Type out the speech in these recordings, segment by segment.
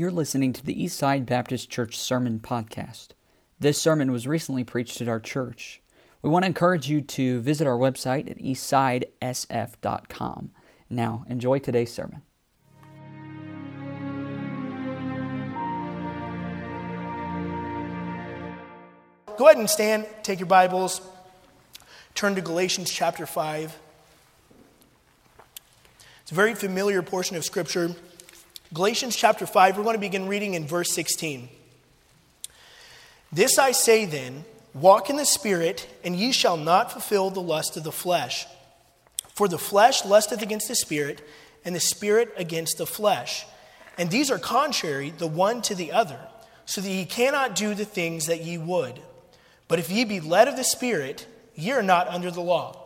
You're listening to the Eastside Baptist Church Sermon Podcast. This sermon was recently preached at our church. We want to encourage you to visit our website at eastsidesf.com. Now, enjoy today's sermon. Go ahead and stand, take your Bibles, turn to Galatians chapter 5. It's a very familiar portion of Scripture. Galatians chapter 5, we're going to begin reading in verse 16. This I say then walk in the Spirit, and ye shall not fulfill the lust of the flesh. For the flesh lusteth against the Spirit, and the Spirit against the flesh. And these are contrary the one to the other, so that ye cannot do the things that ye would. But if ye be led of the Spirit, ye are not under the law.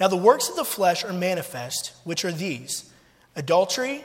Now the works of the flesh are manifest, which are these adultery,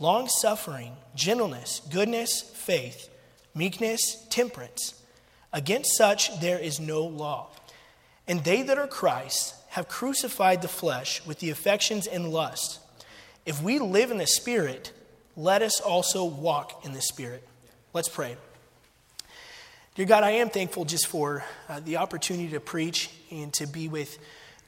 long suffering, gentleness, goodness, faith, meekness, temperance. Against such there is no law. And they that are Christ have crucified the flesh with the affections and lust. If we live in the Spirit, let us also walk in the Spirit. Let's pray. Dear God, I am thankful just for uh, the opportunity to preach and to be with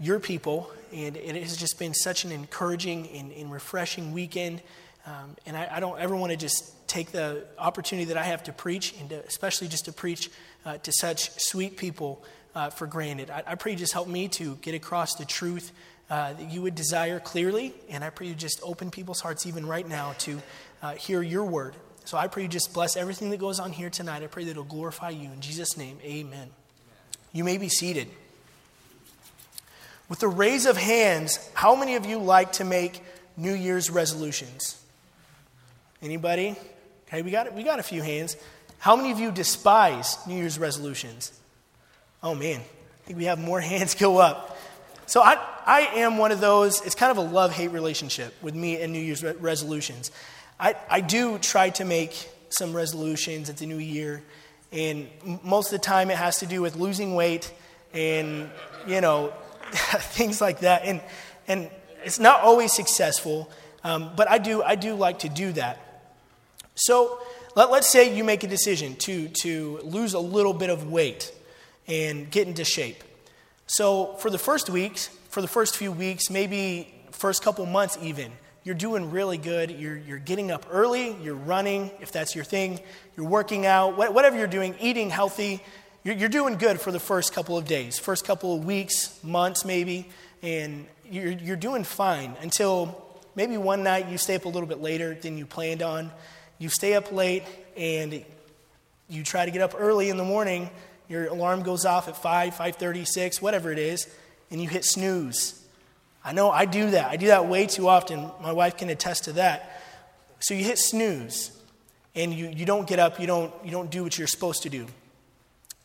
your people. And it has just been such an encouraging and, and refreshing weekend. Um, and I, I, don't ever want to just take the opportunity that I have to preach, and to, especially just to preach uh, to such sweet people, uh, for granted. I, I, pray you just help me to get across the truth uh, that you would desire clearly. And I pray you just open people's hearts even right now to uh, hear your word. So I pray you just bless everything that goes on here tonight. I pray that it'll glorify you. In Jesus' name, amen. You may be seated. With a raise of hands, how many of you like to make New Year's resolutions? Anybody? Okay, we got, we got a few hands. How many of you despise New Year's resolutions? Oh man, I think we have more hands go up. So I, I am one of those, it's kind of a love hate relationship with me and New Year's re- resolutions. I, I do try to make some resolutions at the new year, and most of the time it has to do with losing weight and, you know, things like that. And, and it's not always successful, um, but I do, I do like to do that. So let, us say you make a decision to, to lose a little bit of weight and get into shape. So for the first weeks, for the first few weeks, maybe first couple months even, you're doing really good. You're, you're getting up early, you're running, if that's your thing, you're working out, whatever you're doing, eating healthy, you're, you're doing good for the first couple of days, first couple of weeks, months maybe, and you're, you're doing fine until maybe one night you stay up a little bit later than you planned on. You stay up late and you try to get up early in the morning. Your alarm goes off at 5, 5.36, whatever it is, and you hit snooze. I know I do that. I do that way too often. My wife can attest to that. So you hit snooze and you, you don't get up, you don't, you don't do what you're supposed to do.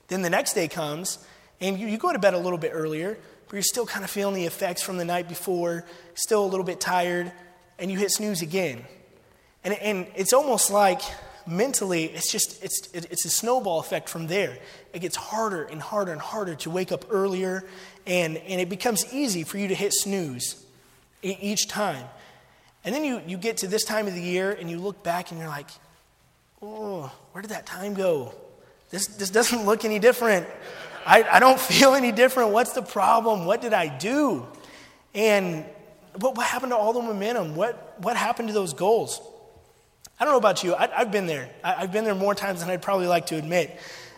Then the next day comes, and you, you go to bed a little bit earlier, but you're still kind of feeling the effects from the night before, still a little bit tired, and you hit snooze again. And, and it's almost like mentally, it's just, it's, it's a snowball effect from there. It gets harder and harder and harder to wake up earlier, and, and it becomes easy for you to hit snooze each time. And then you, you get to this time of the year, and you look back and you're like, oh, where did that time go? This, this doesn't look any different. I, I don't feel any different. What's the problem? What did I do? And what, what happened to all the momentum? What, what happened to those goals? I don't know about you. I, have been there. I, have been there more times than I'd probably like to admit.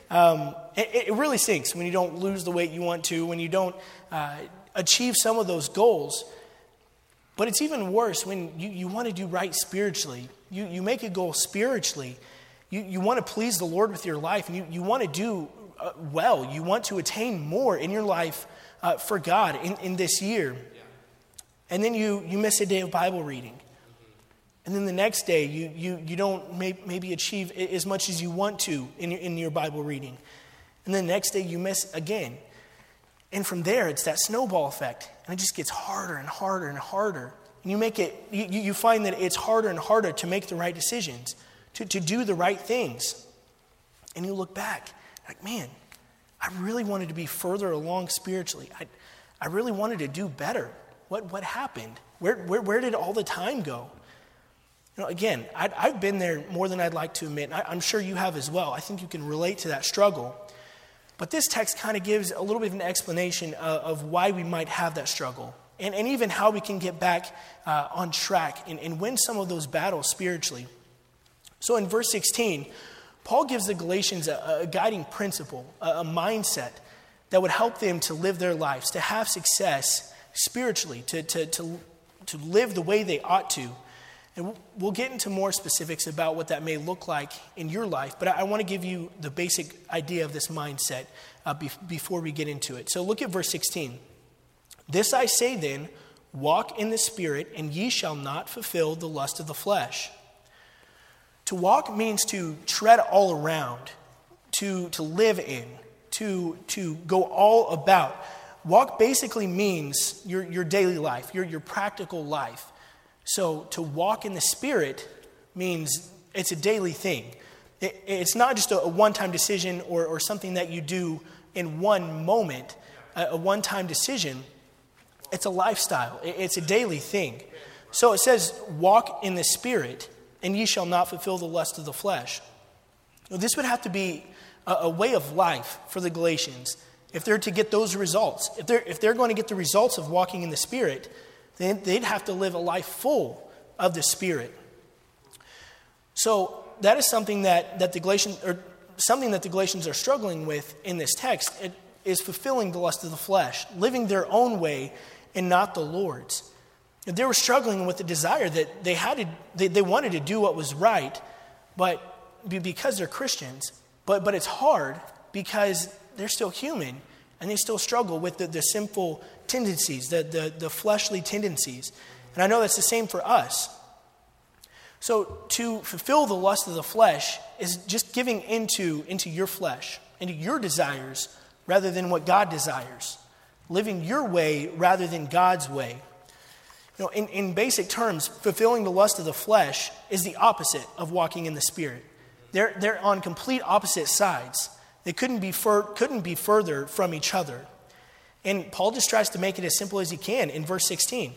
Um, it, it, really sinks when you don't lose the weight you want to, when you don't uh, achieve some of those goals. But it's even worse when you, you want to do right spiritually. You, you make a goal spiritually you, you want to please the Lord with your life, and you, you want to do uh, well. You want to attain more in your life uh, for God in, in this year. And then you, you miss a day of Bible reading. And then the next day, you, you, you don't may, maybe achieve as much as you want to in your, in your Bible reading. And then the next day, you miss again. And from there, it's that snowball effect. And it just gets harder and harder and harder. And you make it, you, you find that it's harder and harder to make the right decisions, to, to do the right things. And you look back, like, man, I really wanted to be further along spiritually. I, I really wanted to do better. What, what happened? Where, where, where did all the time go? Again, i have been there more than I'd like to admit. I, I'm sure you have as well. I think you can relate to that struggle. But this text kind of gives a little bit of an explanation of, of why we might have that struggle and, and even how we can get back uh, on track and, and win some of those battles spiritually. So in verse 16, Paul gives the Galatians a, a guiding principle, a, a mindset that would help them to live their lives, to have success spiritually, to, to, to, to live the way they ought to. And we'll get into more specifics about what that may look like in your life, but I, want to give you the basic idea of this mindset uh, be, before we get into it. So look at verse 16. This I say then walk in the Spirit, and ye shall not fulfill the lust of the flesh. To walk means to tread all around, to, to live in, to, to go all about. Walk basically means your, your daily life, your, your practical life. So to walk in the Spirit means it's a daily thing. It, it's not just a, a one time decision or, or something that you do in one moment, a, a one time decision. It's a lifestyle, it, it's a daily thing. So it says, Walk in the Spirit, and ye shall not fulfill the lust of the flesh. this would have to be a, a way of life for the Galatians if they're to get those results. If they're, if they're going to get the results of walking in the Spirit, then they'd have to live a life full of the Spirit. So that is something that, that the Galatians, or something that the Galatians are struggling with in this text. It is fulfilling the lust of the flesh, living their own way and not the Lord's. They were struggling with the desire that they had to, they, they wanted to do what was right, but because they're Christians, but, but it's hard because they're still human and they still struggle with the, the sinful tendencies, the, the, the fleshly tendencies. And I know that's the same for us. So to fulfill the lust of the flesh is just giving into, into your flesh, into your desires, rather than what God desires. Living your way rather than God's way. You know, in, in basic terms, fulfilling the lust of the flesh is the opposite of walking in the Spirit. They're, they're on complete opposite sides. They couldn't be, fur- couldn't be further from each other. And Paul just tries to make it as simple as he can in verse 16.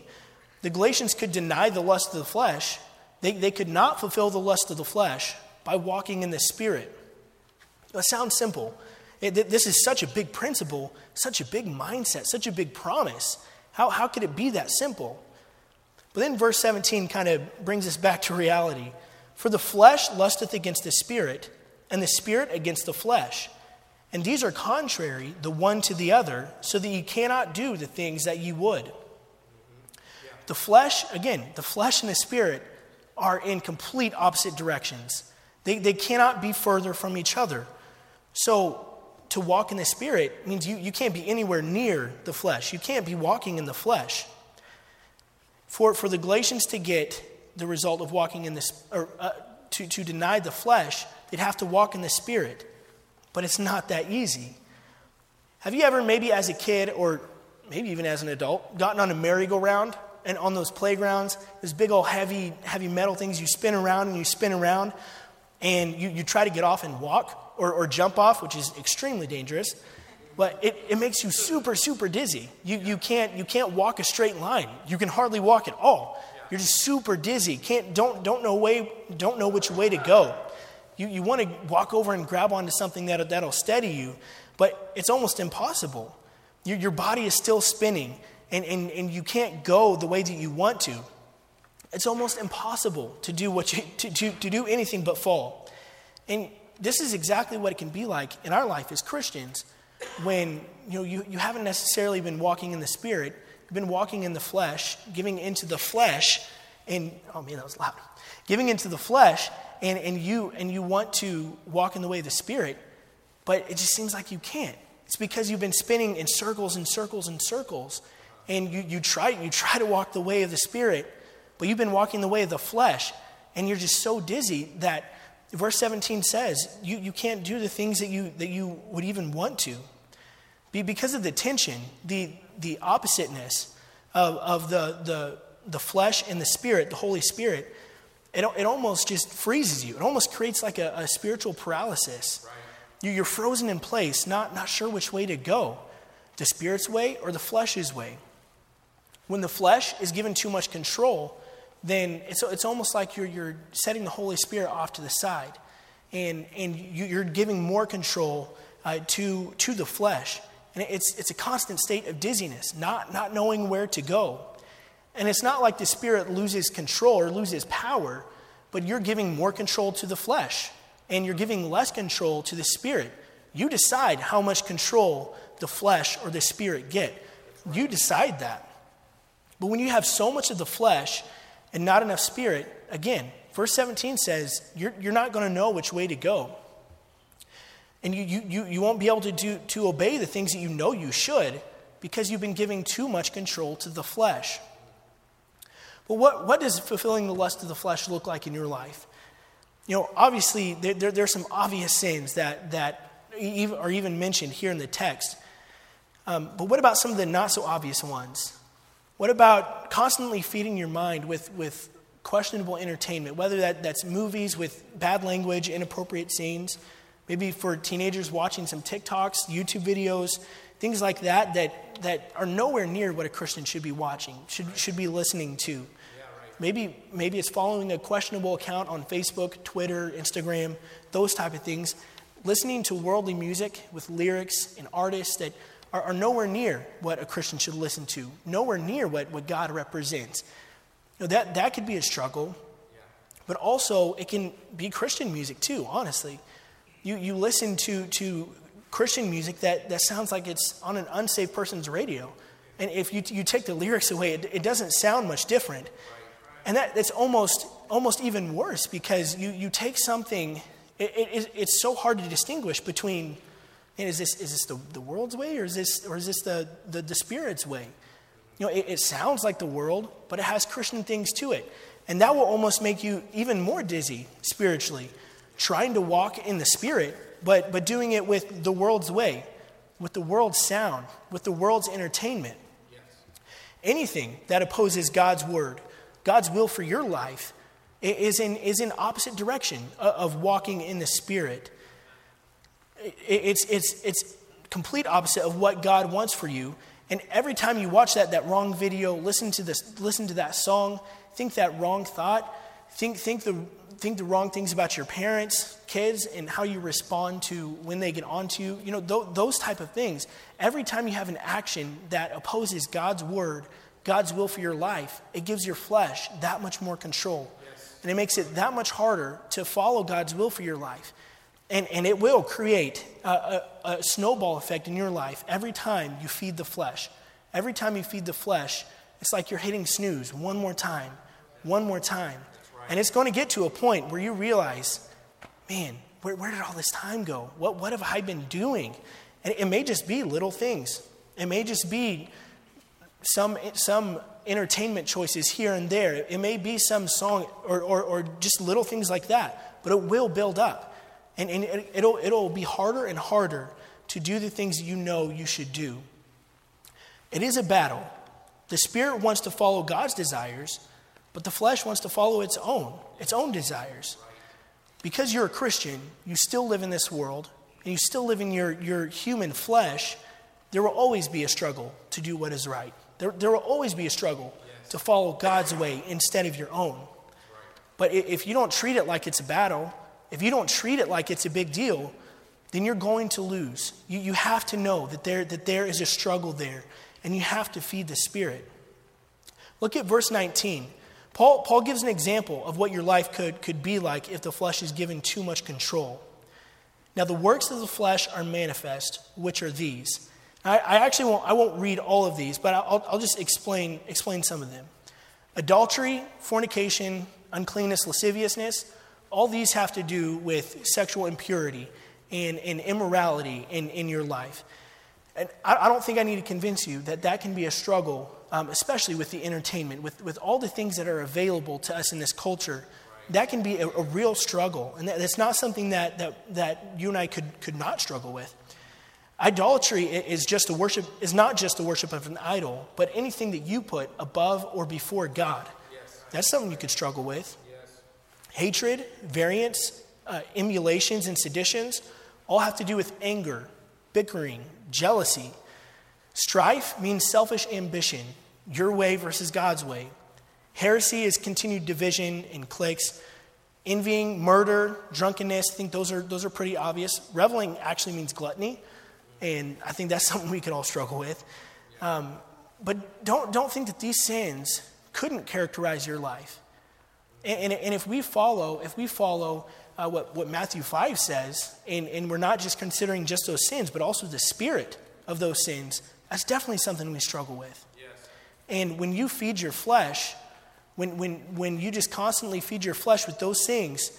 The Galatians could deny the lust of the flesh, they, they could not fulfill the lust of the flesh by walking in the Spirit. It sounds simple. It, this is such a big principle, such a big mindset, such a big promise. How, how could it be that simple? But then verse 17 kind of brings us back to reality. For the flesh lusteth against the Spirit, and the Spirit against the flesh. And these are contrary the one to the other, so that ye cannot do the things that ye would. The flesh, again, the flesh and the spirit are in complete opposite directions. They, they cannot be further from each other. So, to walk in the spirit means you, you can't be anywhere near the flesh. You can't be walking in the flesh. For, for the Galatians to get the result of walking in this, or uh, to, to deny the flesh, they'd have to walk in the Spirit. But it's not that easy. Have you ever, maybe as a kid or maybe even as an adult, gotten on a merry-go-round and on those playgrounds, those big old heavy, heavy metal things, you spin around and you spin around and you, you try to get off and walk or, or jump off, which is extremely dangerous. But it, it makes you super, super dizzy. You, you, can't, you can't walk a straight line. You can hardly walk at all. You're just super dizzy. Can't, don't, don't, know way, don't know which way to go. You, you want to walk over and grab onto something that, that'll steady you, but it's almost impossible. Your, your body is still spinning, and, and, and you can't go the way that you want to. It's almost impossible to do, what you, to, to, to do anything but fall. And this is exactly what it can be like in our life as Christians when you, know, you, you haven't necessarily been walking in the Spirit, you've been walking in the flesh, giving into the flesh, and oh man, that was loud. Giving into the flesh, and, and, you, and you want to walk in the way of the Spirit, but it just seems like you can't. It's because you've been spinning in circles and circles and circles, and you, you, try, you try to walk the way of the Spirit, but you've been walking the way of the flesh, and you're just so dizzy that verse 17 says you, you can't do the things that you, that you would even want to. Be because of the tension, the, the oppositeness of, of the, the, the flesh and the spirit, the Holy Spirit, it, it almost just freezes you. It almost creates like a, a spiritual paralysis. Right. You, you're frozen in place, not, not sure which way to go the spirit's way or the flesh's way. When the flesh is given too much control, then it's, it's almost like you're, you're setting the Holy Spirit off to the side. And, and you, are giving more control uh, to, to the flesh. And it's, it's a constant state of dizziness, not, not knowing where to go. And it's not like the Spirit loses control or loses power, but you're giving more control to the flesh and you're giving less control to the Spirit. You decide how much control the flesh or the Spirit get. You decide that. But when you have so much of the flesh and not enough Spirit, again, verse 17 says you're, you're not going to know which way to go. And you, you, you won't be able to, do, to obey the things that you know you should because you've been giving too much control to the flesh. But what, what does fulfilling the lust of the flesh look like in your life? You know, obviously, there, there, there are some obvious sins that, that are even mentioned here in the text. Um, but what about some of the not so obvious ones? What about constantly feeding your mind with, with questionable entertainment, whether that, that's movies with bad language, inappropriate scenes, maybe for teenagers watching some TikToks, YouTube videos, things like that, that, that are nowhere near what a Christian should be watching, should, should be listening to. Maybe, maybe it's following a questionable account on Facebook, Twitter, Instagram, those type of things. Listening to worldly music with lyrics and artists that are, are nowhere near what a Christian should listen to, nowhere near what, what God represents. You know, that, that could be a struggle, but also it can be Christian music too, honestly. You, you listen to, to Christian music that, that sounds like it's on an unsaved person's radio. And if you, you take the lyrics away, it, it doesn't sound much different. And that, that's almost, almost even worse because you, you take something, it, it, it's so hard to distinguish between is this, is this the, the world's way or is this, or is this the, the, the Spirit's way? You know, it, it sounds like the world, but it has Christian things to it. And that will almost make you even more dizzy spiritually trying to walk in the Spirit, but, but doing it with the world's way, with the world's sound, with the world's entertainment. Yes. Anything that opposes God's word, God's will for your life, is in, is in opposite direction of walking in the Spirit. It's, it's, it's complete opposite of what God wants for you. And every time you watch that, that wrong video, listen to, this, listen to that song, think that wrong thought, think, think the, think the wrong things about your parents, kids, and how you respond to when they get onto you. You know, th- those type of things. Every time you have an action that opposes God's word, God's will for your life, it gives your flesh that much more control. Yes. And it makes it that much harder to follow God's will for your life. And, and it will create a, a, a snowball effect in your life every time you feed the flesh. Every time you feed the flesh, it's like you're hitting snooze one more time, one more time. And it's going to get to a point where you realize, man, where, where did all this time go? What, what have I been doing? And it may just be little things. It may just be some, some entertainment choices here and there. It may be some song or, or, or just little things like that. But it will build up. And, and it'll, it'll be harder and harder to do the things you know you should do. It is a battle. The Spirit wants to follow God's desires, but the flesh wants to follow its own, its own desires. Because you're a Christian, you still live in this world, and you still live in your, your human flesh, there will always be a struggle to do what is right. There, there will always be a struggle to follow God's way instead of your own. But if you don't treat it like it's a battle, if you don't treat it like it's a big deal, then you're going to lose. You, you have to know that there, that there is a struggle there, and you have to feed the Spirit. Look at verse 19. Paul, Paul gives an example of what your life could, could be like if the flesh is given too much control. Now, the works of the flesh are manifest, which are these. I, I actually won't, I won't read all of these, but I'll, I'll just explain, explain some of them. Adultery, fornication, uncleanness, lasciviousness, all these have to do with sexual impurity and, and immorality in, in your life. And I, I don't think I need to convince you that that can be a struggle, um, especially with the entertainment, with, with all the things that are available to us in this culture. That can be a, a real struggle. And that, that's not something that, that, that you and I could, could not struggle with. Idolatry is just a worship is not just the worship of an idol, but anything that you put above or before God. Yes. That's something you could struggle with. Yes. Hatred, variance, uh, emulations, and seditions all have to do with anger, bickering, jealousy. Strife means selfish ambition, your way versus God's way. Heresy is continued division in cliques. Envying, murder, drunkenness, I think those are, those are pretty obvious. Reveling actually means gluttony, and I think that's something we could all struggle with. Um, but don't, don't think that these sins couldn't characterize your life. And, and, and if we follow, if we follow uh, what, what Matthew 5 says, and, and we're not just considering just those sins, but also the spirit of those sins, that's definitely something we struggle with. Yes. And when you feed your flesh, when, when, when you just constantly feed your flesh with those things,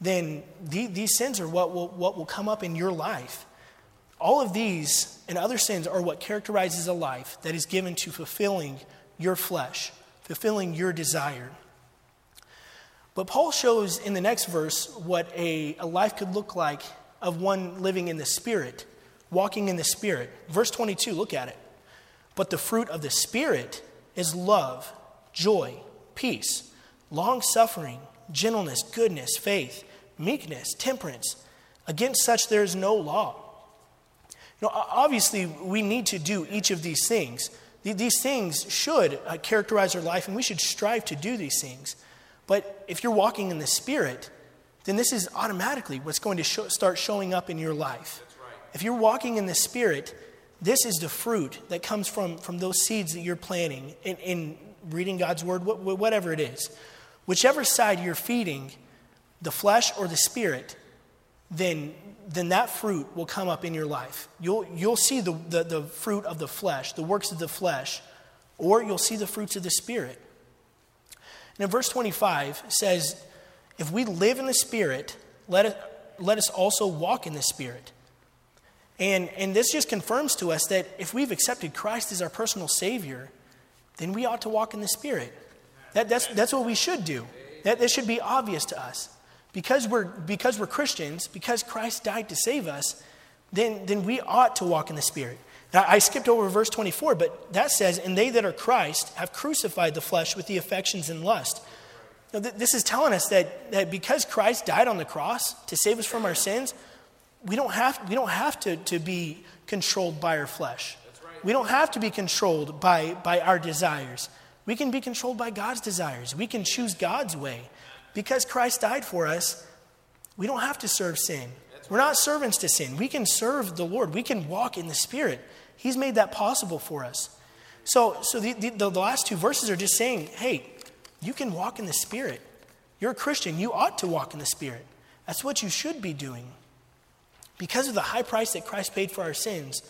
then the, these sins are what will, what will come up in your life. All of these and other sins are what characterizes a life that is given to fulfilling your flesh, fulfilling your desire. But Paul shows in the next verse what a, a life could look like of one living in the Spirit, walking in the Spirit. Verse 22, look at it. But the fruit of the Spirit is love, joy, peace, long suffering, gentleness, goodness, faith, meekness, temperance. Against such there is no law. You know, obviously, we need to do each of these things. These things should uh, characterize our life, and we should strive to do these things. But if you're walking in the Spirit, then this is automatically what's going to show, start showing up in your life. Right. If you're walking in the Spirit, this is the fruit that comes from, from those seeds that you're planting in, in reading God's Word, whatever it is. Whichever side you're feeding, the flesh or the Spirit, then, then that fruit will come up in your life. You'll, you'll see the, the, the fruit of the flesh, the works of the flesh, or you'll see the fruits of the Spirit. And in verse 25 says, If we live in the Spirit, let, it, let us also walk in the Spirit. And, and this just confirms to us that if we've accepted Christ as our personal Savior, then we ought to walk in the Spirit. That, that's, that's what we should do. That, that should be obvious to us. Because we're, because we're Christians, because Christ died to save us, then, then we ought to walk in the Spirit. Now, I skipped over verse 24, but that says, And they that are Christ have crucified the flesh with the affections and lust. Now, th- this is telling us that, that because Christ died on the cross to save us from our sins, we don't have, we don't have to, to be controlled by our flesh. Right. We don't have to be controlled by, by our desires. We can be controlled by God's desires. We can choose God's way. Because Christ died for us, we don't have to serve sin. We're not servants to sin. We can serve the Lord. We can walk in the Spirit. He's made that possible for us. So, so the, the, the last two verses are just saying, hey, you can walk in the Spirit. You're a Christian. You ought to walk in the Spirit. That's what you should be doing. Because of the high price that Christ paid for our sins,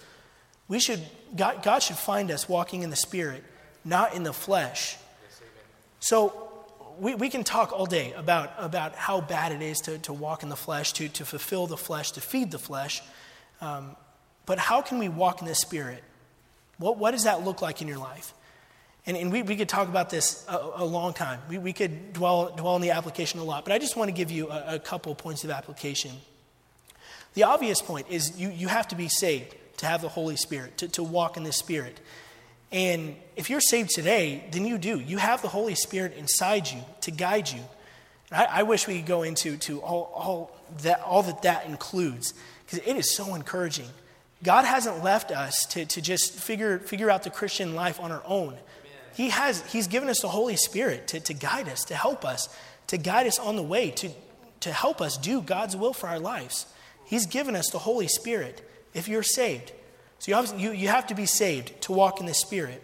we should, God, God should find us walking in the Spirit, not in the flesh. So we, we can talk all day about, about how bad it is to, to walk in the flesh, to, to fulfill the flesh, to feed the flesh. Um, but how can we walk in the Spirit? What, what does that look like in your life? And, and we, we could talk about this a, a long time. We, we could dwell, dwell on the application a lot, but I just want to give you a, a couple points of application. The obvious point is you, you have to be saved to have the Holy Spirit, to, to walk in the Spirit. And if you're saved today, then you do. You have the Holy Spirit inside you to guide you. I, I, wish we could go into to all, all, that, all that that includes, because it is so encouraging. God hasn't left us to, to just figure, figure out the Christian life on our own. He has, he's given us the Holy Spirit to, to guide us, to help us, to guide us on the way, to, to help us do God's will for our lives. He's given us the Holy Spirit if you're saved. So you have, you, you have to be saved to walk in the Spirit.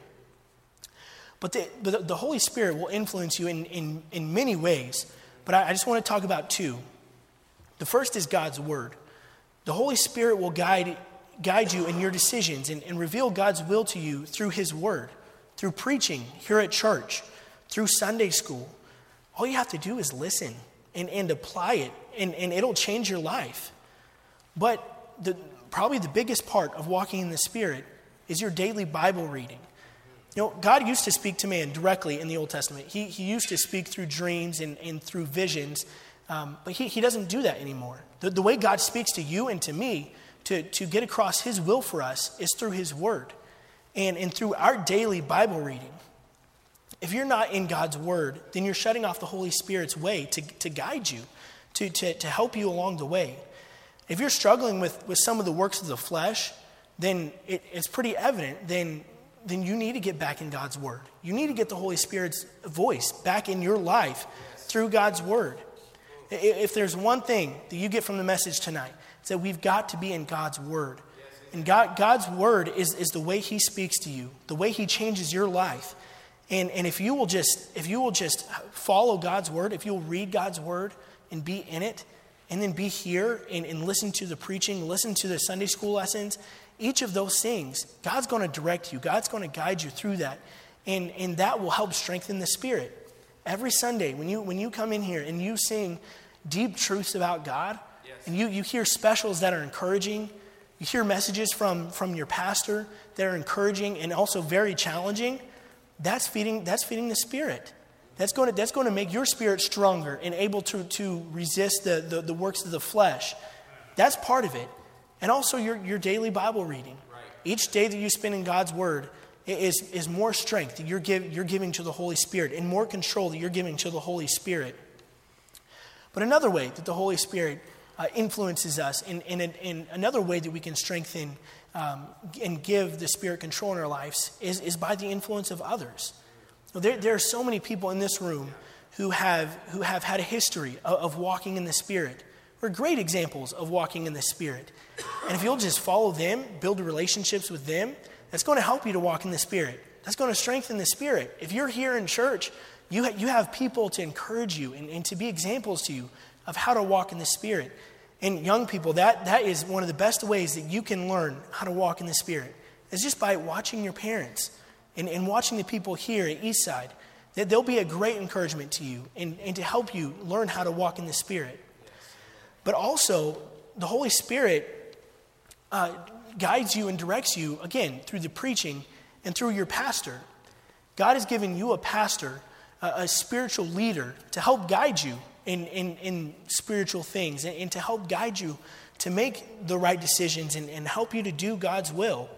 But the, but the Holy Spirit will influence you in, in, in many ways. But I, I just want to talk about two. The first is God's Word. The Holy Spirit will guide guide you in your decisions and, and reveal God's will to you through His Word, through preaching here at church, through Sunday school. All you have to do is listen and, and apply it, and, and it'll change your life. But the, probably the biggest part of walking in the Spirit is your daily Bible reading. You know, God used to speak to man directly in the Old Testament. He, he used to speak through dreams and, and through visions, um, but he, he doesn't do that anymore. The, the way God speaks to you and to me to, to get across His will for us is through His Word and, and through our daily Bible reading. If you're not in God's Word, then you're shutting off the Holy Spirit's way to, to guide you, to, to, to help you along the way. If you're struggling with, with some of the works of the flesh, then it, it's pretty evident, then, then you need to get back in God's Word. You need to get the Holy Spirit's voice back in your life through God's Word. If there's one thing that you get from the message tonight, that we've got to be in God's Word. And God, God's Word is, is the way He speaks to you, the way He changes your life. And, and if, you will just, if you will just follow God's Word, if you'll read God's Word and be in it, and then be here and, and listen to the preaching, listen to the Sunday school lessons, each of those things, God's going to direct you, God's going to guide you through that. And, and that will help strengthen the Spirit. Every Sunday, when you, when you come in here and you sing deep truths about God, yes. and you, you hear specials that are encouraging, you hear messages from, from your pastor that are encouraging and also very challenging, that's feeding, that's feeding the Spirit. That's going, to, that's going to make your spirit stronger and able to, to resist the, the, the works of the flesh. That's part of it. And also your, your daily Bible reading. Each day that you spend in God's Word is, is more strength that you're, give, you're giving to the Holy Spirit and more control that you're giving to the Holy Spirit. But another way that the Holy Spirit uh, influences us, in, in, in, another way that we can strengthen um, and give the Spirit control in our lives, is, is by the influence of others. There, there are so many people in this room who have, who have had a history of, of walking in the Spirit. We're great examples of walking in the Spirit. And if you'll just follow them, build relationships with them, that's going to help you to walk in the Spirit. That's going to strengthen the Spirit. If you're here in church, you, ha- you have people to encourage you and, and to be examples to you of how to walk in the Spirit. And young people, that, that is one of the best ways that you can learn how to walk in the Spirit. Is just by watching your parents and, and watching the people here at Eastside. That they'll be a great encouragement to you and, and to help you learn how to walk in the Spirit. But also, the Holy Spirit uh, guides you and directs you, again, through the preaching and through your pastor. God has given you a pastor, a, a spiritual leader, to help guide you in, in, in spiritual things and, and, to help guide you to make the right decisions and, and help you to do God's will.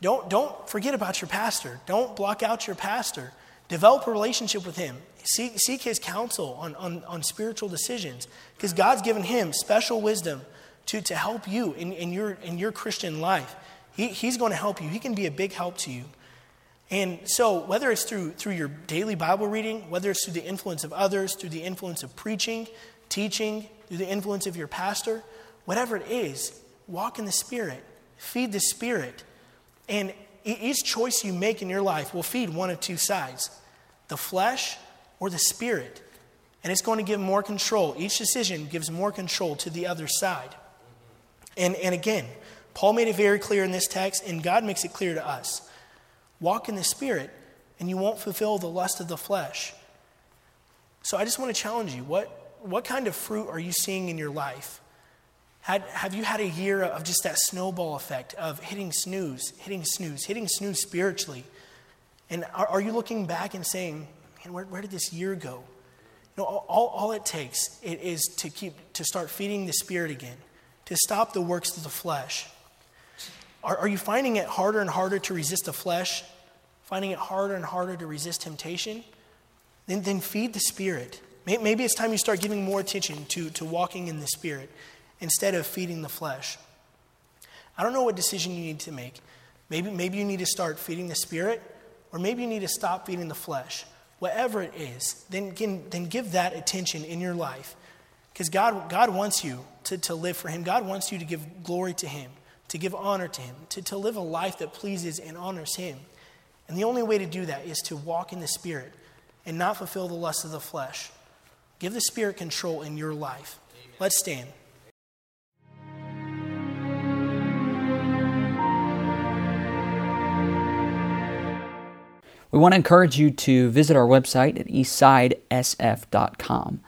Don't, don't forget about your pastor. Don't block out your pastor. Develop a relationship with him. Seek, seek his counsel on, on, on spiritual decisions because God's given him special wisdom to, to help you in, in, your, in your Christian life. He, he's going to help you, he can be a big help to you. And so, whether it's through, through your daily Bible reading, whether it's through the influence of others, through the influence of preaching, teaching, through the influence of your pastor, whatever it is, walk in the Spirit, feed the Spirit. And each choice you make in your life will feed one of two sides the flesh or the spirit. And it's going to give more control. Each decision gives more control to the other side. And, and again, Paul made it very clear in this text, and God makes it clear to us. Walk in the Spirit, and you won't fulfill the lust of the flesh. So I just want to challenge you what, what kind of fruit are you seeing in your life? Had, have you had a year of just that snowball effect of hitting snooze, hitting snooze, hitting snooze spiritually? And are, are you looking back and saying, man, where, where did this year go? You know, all, all it takes is to keep to start feeding the spirit again, to stop the works of the flesh. Are, are you finding it harder and harder to resist the flesh? Finding it harder and harder to resist temptation? Then, then feed the spirit. Maybe it's time you start giving more attention to, to walking in the spirit instead of feeding the flesh. I don't know what decision you need to make. Maybe, maybe you need to start feeding the spirit, or maybe you need to stop feeding the flesh. Whatever it is, then, then give that attention in your life. Because God, God wants you to, to live for Him. God wants you to give glory to Him, to give honor to Him, to, to live a life that pleases and honors Him. And the only way to do that is to walk in the Spirit and not fulfill the lust of the flesh. Give the Spirit control in your life. Amen. Let's stand. We want to encourage you to visit our website at eastsidesf.com.